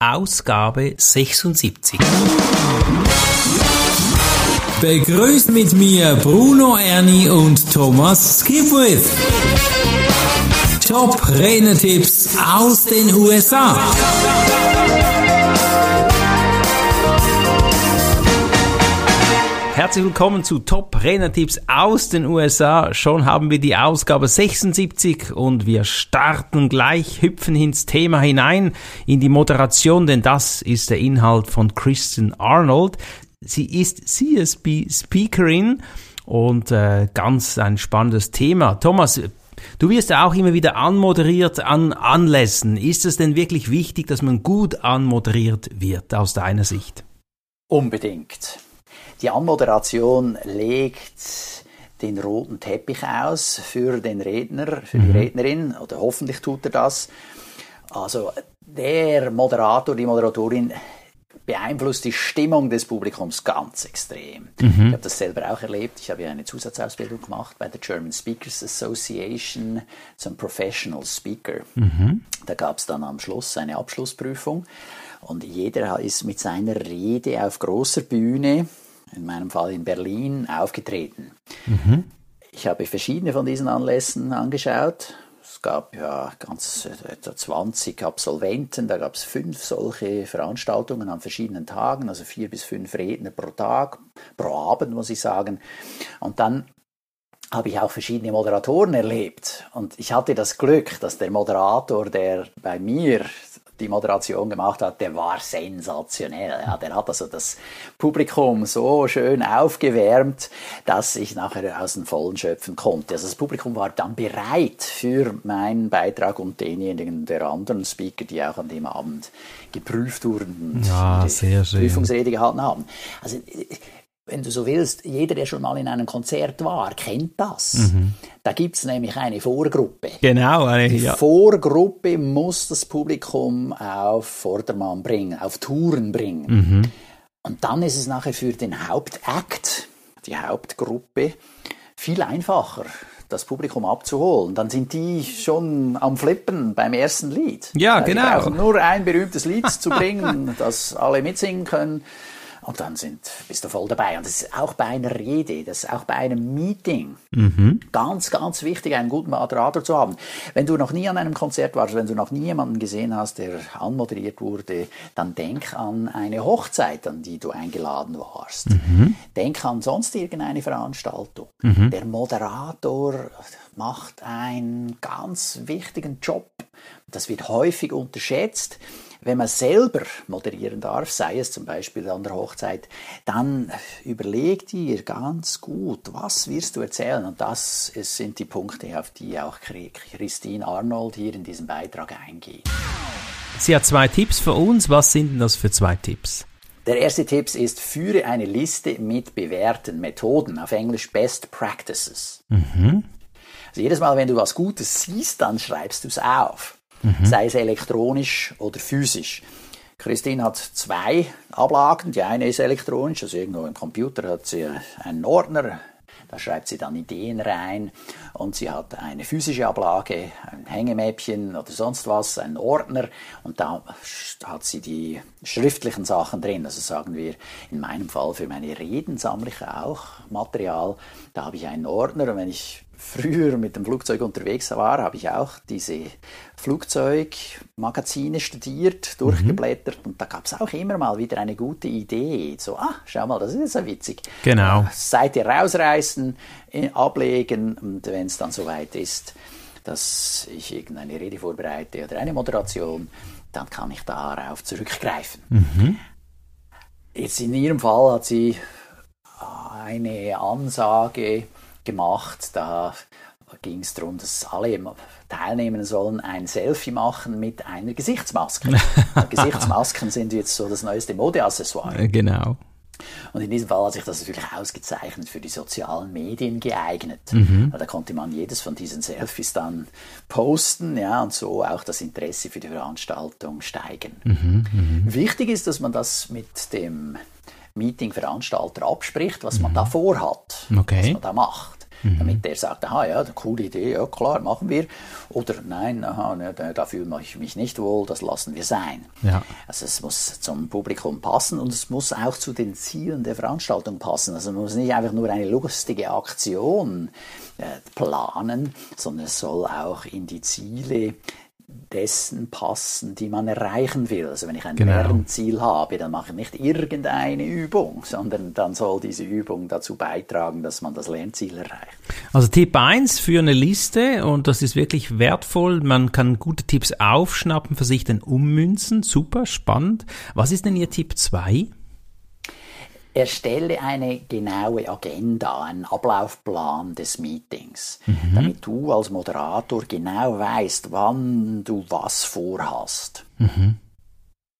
Ausgabe 76. Begrüßt mit mir Bruno Ernie und Thomas Skipwith. Top Renetipps aus den USA. Herzlich willkommen zu Top Renner-Tipps aus den USA. Schon haben wir die Ausgabe 76 und wir starten gleich, hüpfen ins Thema hinein, in die Moderation, denn das ist der Inhalt von Kristen Arnold. Sie ist CSB-Speakerin und äh, ganz ein spannendes Thema. Thomas, Du wirst ja auch immer wieder anmoderiert an Anlässen. Ist es denn wirklich wichtig, dass man gut anmoderiert wird aus deiner Sicht? Unbedingt. Die Anmoderation legt den roten Teppich aus für den Redner, für die mhm. Rednerin, oder hoffentlich tut er das. Also der Moderator, die Moderatorin beeinflusst die Stimmung des Publikums ganz extrem. Mhm. Ich habe das selber auch erlebt. Ich habe ja eine Zusatzausbildung gemacht bei der German Speakers Association zum Professional Speaker. Mhm. Da gab es dann am Schluss eine Abschlussprüfung und jeder ist mit seiner Rede auf großer Bühne in meinem Fall in Berlin, aufgetreten. Mhm. Ich habe verschiedene von diesen Anlässen angeschaut. Es gab ja ganz äh, etwa 20 Absolventen, da gab es fünf solche Veranstaltungen an verschiedenen Tagen, also vier bis fünf Redner pro Tag, pro Abend muss ich sagen. Und dann habe ich auch verschiedene Moderatoren erlebt. Und ich hatte das Glück, dass der Moderator, der bei mir die Moderation gemacht hat, der war sensationell. Ja, der hat also das Publikum so schön aufgewärmt, dass ich nachher aus den Vollen schöpfen konnte. Also das Publikum war dann bereit für meinen Beitrag und denjenigen der anderen Speaker, die auch an dem Abend geprüft wurden, ja, die sehr schön. Prüfungsrede gehalten haben. Also wenn du so willst, jeder, der schon mal in einem Konzert war, kennt das. Mhm. Da gibt es nämlich eine Vorgruppe. Genau, eine, Die ja. Vorgruppe muss das Publikum auf Vordermann bringen, auf Touren bringen. Mhm. Und dann ist es nachher für den Hauptakt, die Hauptgruppe, viel einfacher, das Publikum abzuholen. Dann sind die schon am Flippen beim ersten Lied. Ja, genau. Die brauchen nur ein berühmtes Lied zu bringen, das alle mitsingen können. Und dann sind, bist du voll dabei. Und das ist auch bei einer Rede, das ist auch bei einem Meeting mhm. ganz, ganz wichtig, einen guten Moderator zu haben. Wenn du noch nie an einem Konzert warst, wenn du noch nie jemanden gesehen hast, der anmoderiert wurde, dann denk an eine Hochzeit, an die du eingeladen warst. Mhm. Denk an sonst irgendeine Veranstaltung. Mhm. Der Moderator macht einen ganz wichtigen Job. Das wird häufig unterschätzt wenn man selber moderieren darf, sei es zum Beispiel an der Hochzeit, dann überleg dir ganz gut, was wirst du erzählen? Und das sind die Punkte, auf die auch Christine Arnold hier in diesem Beitrag eingeht. Sie hat zwei Tipps für uns. Was sind denn das für zwei Tipps? Der erste Tipp ist, führe eine Liste mit bewährten Methoden, auf Englisch Best Practices. Mhm. Also jedes Mal, wenn du was Gutes siehst, dann schreibst du es auf mhm. sei es elektronisch oder physisch. Christine hat zwei Ablagen. Die eine ist elektronisch, also irgendwo im Computer hat sie einen Ordner, da schreibt sie dann Ideen rein und sie hat eine physische Ablage, ein Hängemäppchen oder sonst was, einen Ordner und da hat sie die schriftlichen Sachen drin. Also sagen wir, in meinem Fall für meine Reden sammle ich auch Material. Da habe ich einen Ordner und wenn ich früher mit dem Flugzeug unterwegs war, habe ich auch diese Flugzeugmagazine studiert, durchgeblättert mhm. und da gab es auch immer mal wieder eine gute Idee. So, ah, schau mal, das ist ja witzig. Genau. Seite rausreißen, ablegen und wenn es dann soweit ist, dass ich irgendeine Rede vorbereite oder eine Moderation, dann kann ich darauf zurückgreifen. Mhm. Jetzt in Ihrem Fall hat sie eine Ansage gemacht. Da ging es darum, dass alle teilnehmen sollen ein Selfie machen mit einer Gesichtsmaske. Gesichtsmasken sind jetzt so das neueste Modeaccessoire. Äh, genau. Und in diesem Fall hat sich das natürlich ausgezeichnet für die sozialen Medien geeignet. Mhm. Da konnte man jedes von diesen Selfies dann posten, ja, und so auch das Interesse für die Veranstaltung steigen. Mhm, mh. Wichtig ist, dass man das mit dem Meeting-Veranstalter abspricht, was man mhm. da vorhat, okay. was man da macht. Mhm. damit der sagt, aha, ja, eine coole Idee, ja klar, machen wir. Oder nein, aha, ne, da fühle ich mich nicht wohl, das lassen wir sein. Ja. Also es muss zum Publikum passen und es muss auch zu den Zielen der Veranstaltung passen. Also man muss nicht einfach nur eine lustige Aktion äh, planen, sondern es soll auch in die Ziele dessen passen, die man erreichen will. Also wenn ich ein genau. Lernziel habe, dann mache ich nicht irgendeine Übung, sondern dann soll diese Übung dazu beitragen, dass man das Lernziel erreicht. Also Tipp 1 für eine Liste und das ist wirklich wertvoll. Man kann gute Tipps aufschnappen, für sich dann ummünzen. Super, spannend. Was ist denn Ihr Tipp 2? Erstelle eine genaue Agenda, einen Ablaufplan des Meetings, mhm. damit du als Moderator genau weißt, wann du was vorhast. Mhm.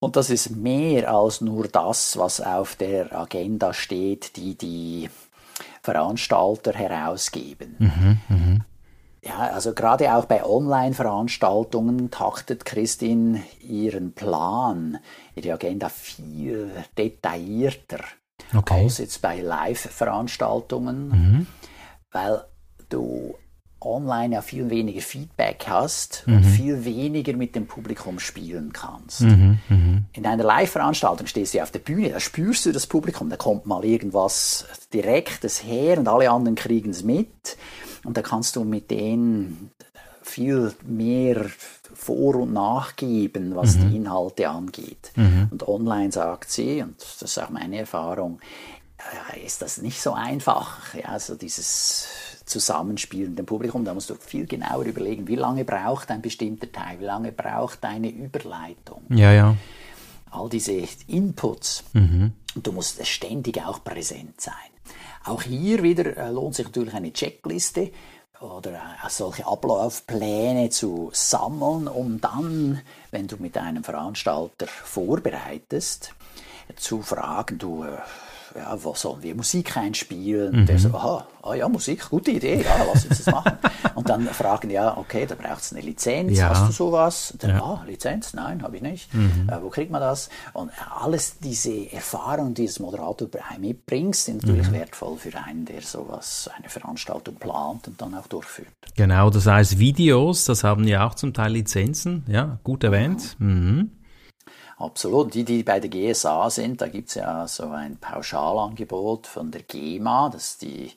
Und das ist mehr als nur das, was auf der Agenda steht, die die Veranstalter herausgeben. Mhm. mhm. Ja, also gerade auch bei Online-Veranstaltungen taktet Christine ihren Plan, ihre Agenda viel detaillierter okay. als jetzt bei Live-Veranstaltungen, mhm. weil du online ja viel weniger Feedback hast mhm. und viel weniger mit dem Publikum spielen kannst. Mhm. Mhm. In einer Live-Veranstaltung stehst du auf der Bühne, da spürst du das Publikum, da kommt mal irgendwas Direktes her und alle anderen kriegen es mit und da kannst du mit denen viel mehr vor- und nachgeben, was mhm. die Inhalte angeht. Mhm. Und online sagt sie, und das ist auch meine Erfahrung, ist das nicht so einfach. Ja, also dieses Zusammenspiel mit dem Publikum, da musst du viel genauer überlegen, wie lange braucht ein bestimmter Teil, wie lange braucht eine Überleitung. Ja, ja. All diese Inputs. Mhm. Und du musst ständig auch präsent sein. Auch hier wieder äh, lohnt sich natürlich eine Checkliste oder äh, solche Ablaufpläne zu sammeln, um dann, wenn du mit einem Veranstalter vorbereitest, zu fragen, du, äh, ja, wo sollen wir Musik einspielen? Mhm. Der so, aha, ah ja, Musik, gute Idee, ja, lass uns das machen. und dann fragen, ja, okay, da braucht es eine Lizenz, ja. hast du sowas? Dann, ja. ah, Lizenz? Nein, habe ich nicht. Mhm. Äh, wo kriegt man das? Und alles diese Erfahrung, die das Moderator mitbringt, sind natürlich mhm. wertvoll für einen, der sowas, eine Veranstaltung plant und dann auch durchführt. Genau, das heißt Videos, das haben ja auch zum Teil Lizenzen, ja, gut erwähnt. Mhm. Absolut. Die, die bei der GSA sind, da gibt es ja so ein Pauschalangebot von der GEMA, das ist die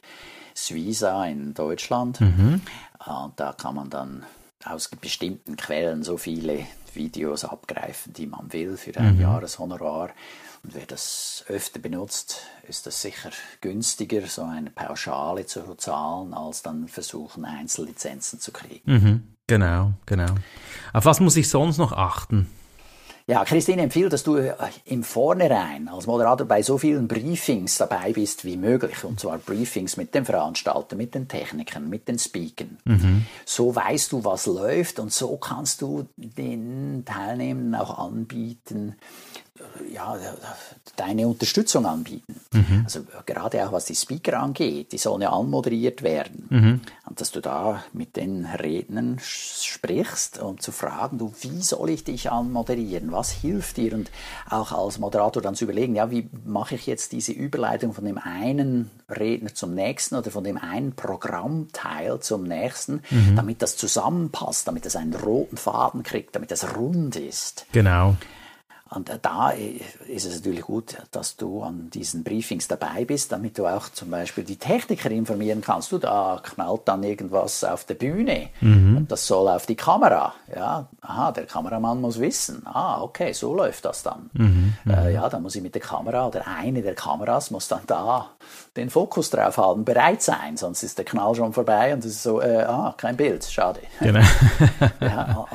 Suiza in Deutschland. Mhm. Und da kann man dann aus bestimmten Quellen so viele Videos abgreifen, die man will, für ein mhm. Jahreshonorar. Und wer das öfter benutzt, ist das sicher günstiger, so eine Pauschale zu zahlen, als dann versuchen, Einzellizenzen zu kriegen. Mhm. Genau, genau. Auf was muss ich sonst noch achten? Ja, Christine empfiehlt, dass du äh, im Vornherein als Moderator bei so vielen Briefings dabei bist wie möglich. Und zwar Briefings mit den Veranstaltern, mit den Technikern, mit den Speakern. Mhm. So weißt du, was läuft und so kannst du den Teilnehmern auch anbieten, ja, deine Unterstützung anbieten. Mhm. Also gerade auch was die Speaker angeht, die sollen ja anmoderiert werden. Mhm. Und dass du da mit den Rednern sprichst und zu fragen, du, wie soll ich dich anmoderieren? Was hilft dir? Und auch als Moderator dann zu überlegen, ja, wie mache ich jetzt diese Überleitung von dem einen Redner zum nächsten oder von dem einen Programmteil zum nächsten, mhm. damit das zusammenpasst, damit es einen roten Faden kriegt, damit es rund ist. Genau. Und da ist es natürlich gut, dass du an diesen Briefings dabei bist, damit du auch zum Beispiel die Techniker informieren kannst. Du, da knallt dann irgendwas auf der Bühne mhm. das soll auf die Kamera. Ja, aha, der Kameramann muss wissen. Ah, okay, so läuft das dann. Mhm. Äh, ja, dann muss ich mit der Kamera oder eine der Kameras muss dann da den Fokus drauf haben, bereit sein, sonst ist der Knall schon vorbei und es ist so, äh, ah, kein Bild, schade. Genau. ja,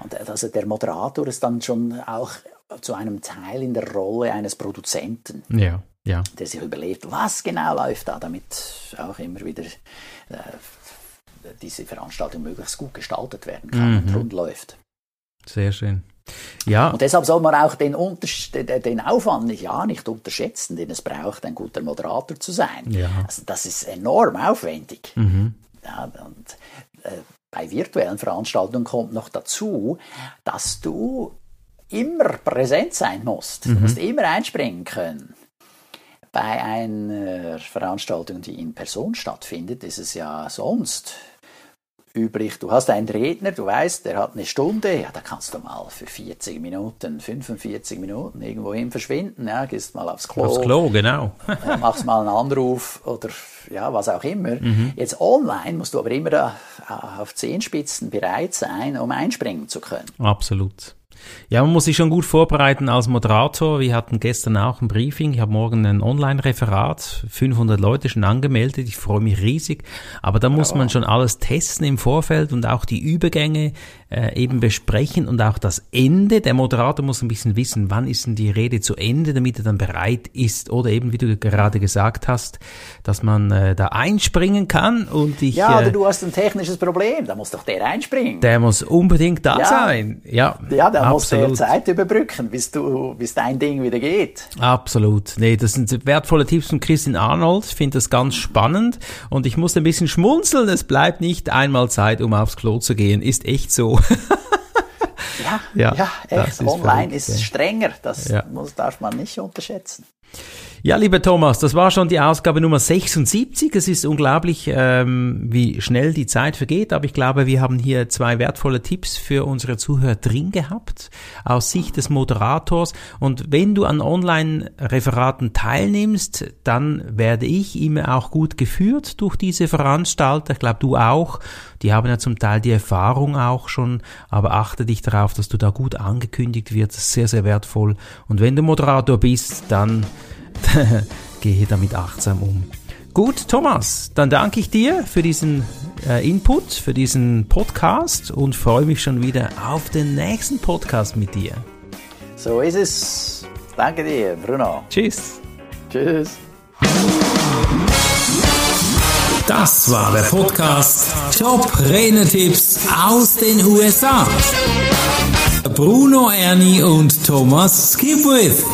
und, und also der Moderator ist dann schon auch zu einem Teil in der Rolle eines Produzenten. Ja, ja. Der sich überlegt, was genau läuft da, damit auch immer wieder äh, diese Veranstaltung möglichst gut gestaltet werden kann mhm. und rund läuft. Sehr schön. Ja. Und deshalb soll man auch den, den Aufwand nicht, ja, nicht unterschätzen, den es braucht, ein guter Moderator zu sein. Ja. Also das ist enorm aufwendig. Mhm. Ja, und äh, bei virtuellen Veranstaltungen kommt noch dazu, dass du immer präsent sein musst. Du mhm. musst immer einspringen können. bei einer Veranstaltung, die in Person stattfindet, ist es ja sonst üblich, du hast einen Redner, du weißt, der hat eine Stunde, ja, da kannst du mal für 40 Minuten, 45 Minuten irgendwo hin verschwinden, ja, gehst mal aufs Klo. Aufs Klo, genau. äh, machst mal einen Anruf oder ja, was auch immer. Mhm. Jetzt online musst du aber immer da auf Zehenspitzen bereit sein, um einspringen zu können. Absolut. Ja, man muss sich schon gut vorbereiten als Moderator. Wir hatten gestern auch ein Briefing. Ich habe morgen ein Online-Referat. 500 Leute schon angemeldet. Ich freue mich riesig. Aber da muss man schon alles testen im Vorfeld und auch die Übergänge äh, eben besprechen und auch das Ende. Der Moderator muss ein bisschen wissen, wann ist denn die Rede zu Ende, damit er dann bereit ist. Oder eben, wie du gerade gesagt hast, dass man äh, da einspringen kann und ich... Ja, oder äh, du hast ein technisches Problem. Da muss doch der einspringen. Der muss unbedingt da ja. sein. Ja, ja der muss der Zeit überbrücken, bis, du, bis dein Ding wieder geht. Absolut. Nee, das sind wertvolle Tipps von Christian Arnold. Ich finde das ganz spannend und ich muss ein bisschen schmunzeln. Es bleibt nicht einmal Zeit, um aufs Klo zu gehen. Ist echt so. ja, ja, ja, echt. Ist Online verrückt, ist strenger. Das ja. muss, darf man nicht unterschätzen. Ja, lieber Thomas, das war schon die Ausgabe Nummer 76. Es ist unglaublich, ähm, wie schnell die Zeit vergeht, aber ich glaube, wir haben hier zwei wertvolle Tipps für unsere Zuhörer drin gehabt, aus Sicht des Moderators. Und wenn du an Online-Referaten teilnimmst, dann werde ich immer auch gut geführt durch diese Veranstalter. Ich glaube, du auch. Die haben ja zum Teil die Erfahrung auch schon, aber achte dich darauf, dass du da gut angekündigt wirst. Sehr, sehr wertvoll. Und wenn du Moderator bist, dann gehe damit achtsam um. Gut, Thomas, dann danke ich dir für diesen äh, Input, für diesen Podcast und freue mich schon wieder auf den nächsten Podcast mit dir. So ist es. Danke dir, Bruno. Tschüss. Tschüss. Das war der Podcast Top Renetipps aus den USA. Bruno Ernie und Thomas Skipwith.